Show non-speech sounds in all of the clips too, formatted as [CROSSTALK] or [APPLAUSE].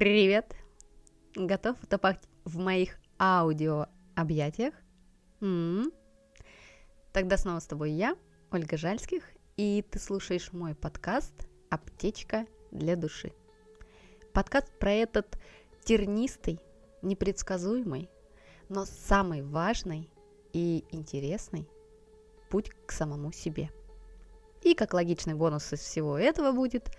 Привет! Готов утопать в моих аудио объятиях? М-м-м. Тогда снова с тобой я, Ольга Жальских, и ты слушаешь мой подкаст «Аптечка для души». Подкаст про этот тернистый, непредсказуемый, но самый важный и интересный путь к самому себе. И как логичный бонус из всего этого будет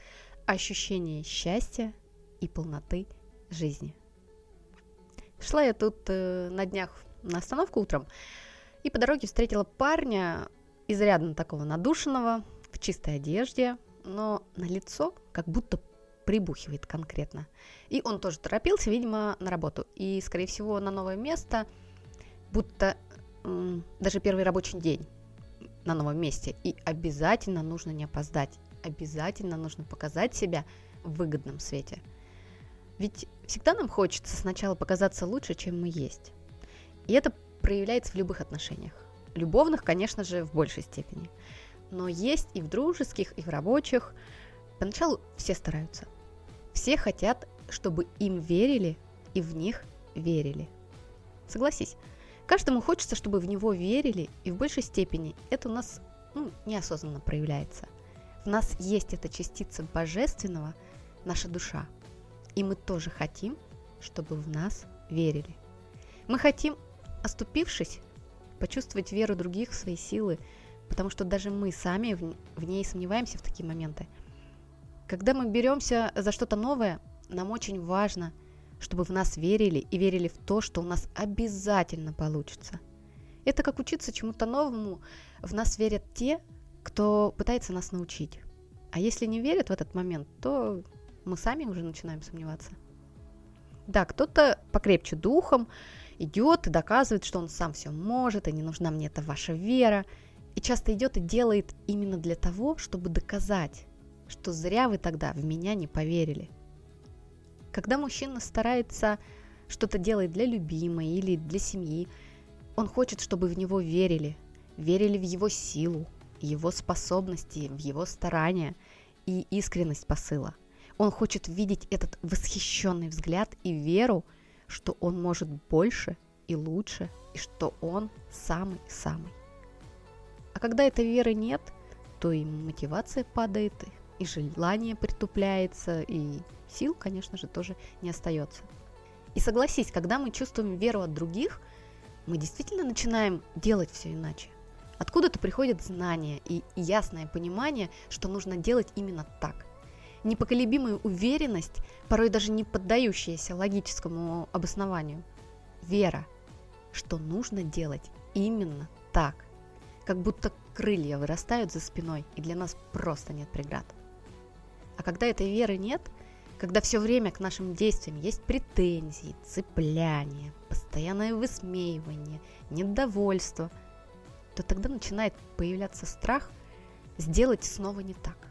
ощущение счастья и полноты жизни. Шла я тут э, на днях на остановку утром и по дороге встретила парня, изрядно такого надушенного, в чистой одежде, но на лицо как будто прибухивает конкретно. И он тоже торопился, видимо, на работу. И, скорее всего, на новое место, будто э, даже первый рабочий день на новом месте. И обязательно нужно не опоздать. Обязательно нужно показать себя в выгодном свете. Ведь всегда нам хочется сначала показаться лучше, чем мы есть. И это проявляется в любых отношениях. Любовных, конечно же, в большей степени. Но есть и в дружеских, и в рабочих. Поначалу все стараются. Все хотят, чтобы им верили и в них верили. Согласись, каждому хочется, чтобы в него верили, и в большей степени это у нас ну, неосознанно проявляется. В нас есть эта частица божественного, наша душа – и мы тоже хотим, чтобы в нас верили. Мы хотим, оступившись, почувствовать веру других в свои силы, потому что даже мы сами в, ней сомневаемся в такие моменты. Когда мы беремся за что-то новое, нам очень важно, чтобы в нас верили и верили в то, что у нас обязательно получится. Это как учиться чему-то новому, в нас верят те, кто пытается нас научить. А если не верят в этот момент, то мы сами уже начинаем сомневаться. Да, кто-то покрепче духом идет и доказывает, что он сам все может, и не нужна мне эта ваша вера. И часто идет и делает именно для того, чтобы доказать, что зря вы тогда в меня не поверили. Когда мужчина старается что-то делать для любимой или для семьи, он хочет, чтобы в него верили, верили в его силу, его способности, в его старания и искренность посыла. Он хочет видеть этот восхищенный взгляд и веру, что он может больше и лучше, и что он самый-самый. А когда этой веры нет, то и мотивация падает, и желание притупляется, и сил, конечно же, тоже не остается. И согласись, когда мы чувствуем веру от других, мы действительно начинаем делать все иначе. Откуда-то приходит знание и ясное понимание, что нужно делать именно так непоколебимая уверенность, порой даже не поддающаяся логическому обоснованию. Вера, что нужно делать именно так. Как будто крылья вырастают за спиной, и для нас просто нет преград. А когда этой веры нет, когда все время к нашим действиям есть претензии, цепляние, постоянное высмеивание, недовольство, то тогда начинает появляться страх сделать снова не так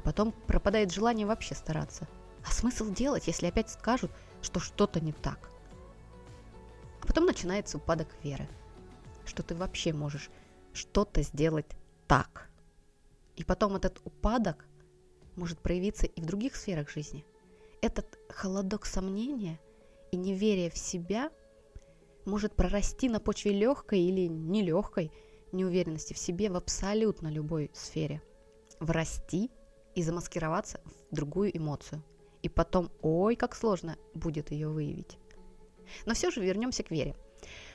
а потом пропадает желание вообще стараться. А смысл делать, если опять скажут, что что-то не так? А потом начинается упадок веры, что ты вообще можешь что-то сделать так. И потом этот упадок может проявиться и в других сферах жизни. Этот холодок сомнения и неверия в себя может прорасти на почве легкой или нелегкой неуверенности в себе в абсолютно любой сфере. Врасти и замаскироваться в другую эмоцию. И потом, ой, как сложно будет ее выявить. Но все же вернемся к вере.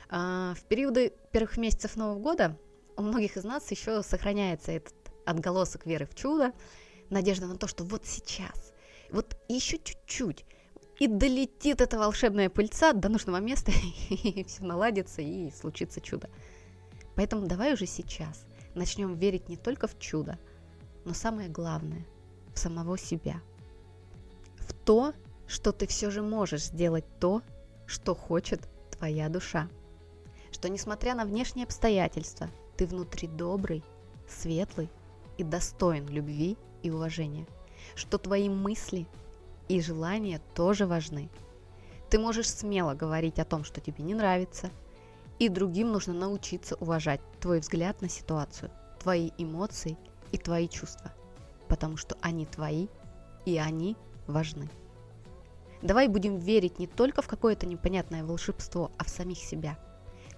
А, в периоды первых месяцев Нового года у многих из нас еще сохраняется этот отголосок веры в чудо, надежда на то, что вот сейчас, вот еще чуть-чуть, и долетит эта волшебная пыльца до нужного места, [LAUGHS] и все наладится, и случится чудо. Поэтому давай уже сейчас начнем верить не только в чудо, но самое главное – в самого себя. В то, что ты все же можешь сделать то, что хочет твоя душа. Что несмотря на внешние обстоятельства, ты внутри добрый, светлый и достоин любви и уважения. Что твои мысли и желания тоже важны. Ты можешь смело говорить о том, что тебе не нравится, и другим нужно научиться уважать твой взгляд на ситуацию, твои эмоции и твои чувства – потому что они твои, и они важны. Давай будем верить не только в какое-то непонятное волшебство, а в самих себя.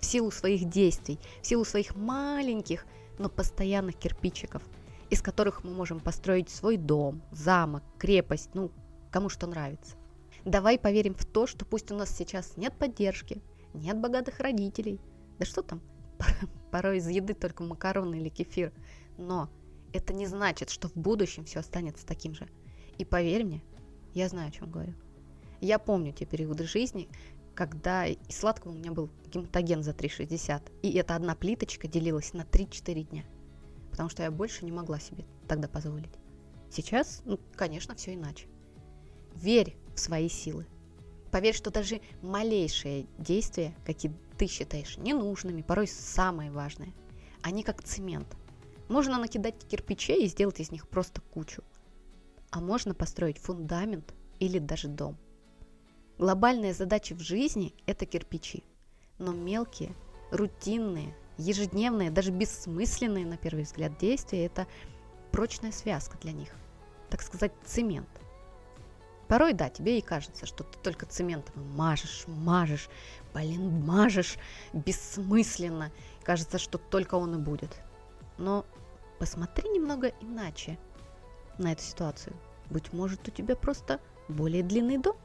В силу своих действий, в силу своих маленьких, но постоянных кирпичиков, из которых мы можем построить свой дом, замок, крепость, ну, кому что нравится. Давай поверим в то, что пусть у нас сейчас нет поддержки, нет богатых родителей, да что там, [LAUGHS] порой из еды только макароны или кефир, но это не значит, что в будущем все останется таким же. И поверь мне, я знаю, о чем говорю. Я помню те периоды жизни, когда и сладкого у меня был гематоген за 3,60, и эта одна плиточка делилась на 3-4 дня, потому что я больше не могла себе тогда позволить. Сейчас, ну, конечно, все иначе. Верь в свои силы. Поверь, что даже малейшие действия, какие ты считаешь ненужными, порой самые важные, они как цемент. Можно накидать кирпичей и сделать из них просто кучу. А можно построить фундамент или даже дом. Глобальная задача в жизни – это кирпичи. Но мелкие, рутинные, ежедневные, даже бессмысленные на первый взгляд действия – это прочная связка для них. Так сказать, цемент. Порой, да, тебе и кажется, что ты только цементом мажешь, мажешь, блин, мажешь бессмысленно. Кажется, что только он и будет. Но посмотри немного иначе на эту ситуацию. Быть может, у тебя просто более длинный дом.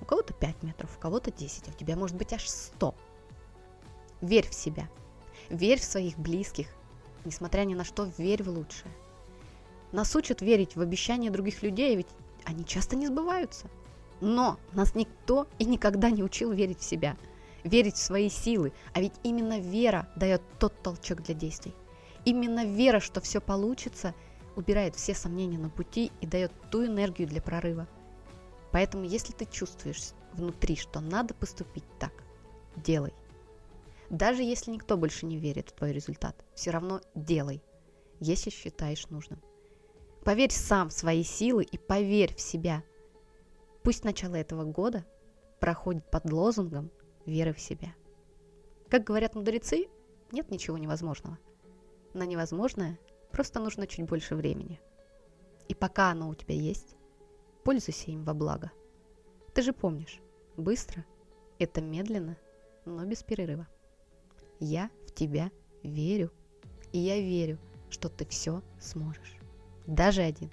У кого-то 5 метров, у кого-то 10, а у тебя может быть аж 100. Верь в себя. Верь в своих близких. Несмотря ни на что, верь в лучшее. Нас учат верить в обещания других людей, ведь они часто не сбываются. Но нас никто и никогда не учил верить в себя, верить в свои силы, а ведь именно вера дает тот толчок для действий. Именно вера, что все получится, убирает все сомнения на пути и дает ту энергию для прорыва. Поэтому, если ты чувствуешь внутри, что надо поступить так, делай. Даже если никто больше не верит в твой результат, все равно делай, если считаешь нужным. Поверь сам в свои силы и поверь в себя. Пусть начало этого года проходит под лозунгом веры в себя. Как говорят мудрецы, нет ничего невозможного. На невозможное просто нужно чуть больше времени. И пока оно у тебя есть, пользуйся им во благо. Ты же помнишь, быстро – это медленно, но без перерыва. Я в тебя верю, и я верю, что ты все сможешь даже один.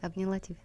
Обняла тебя.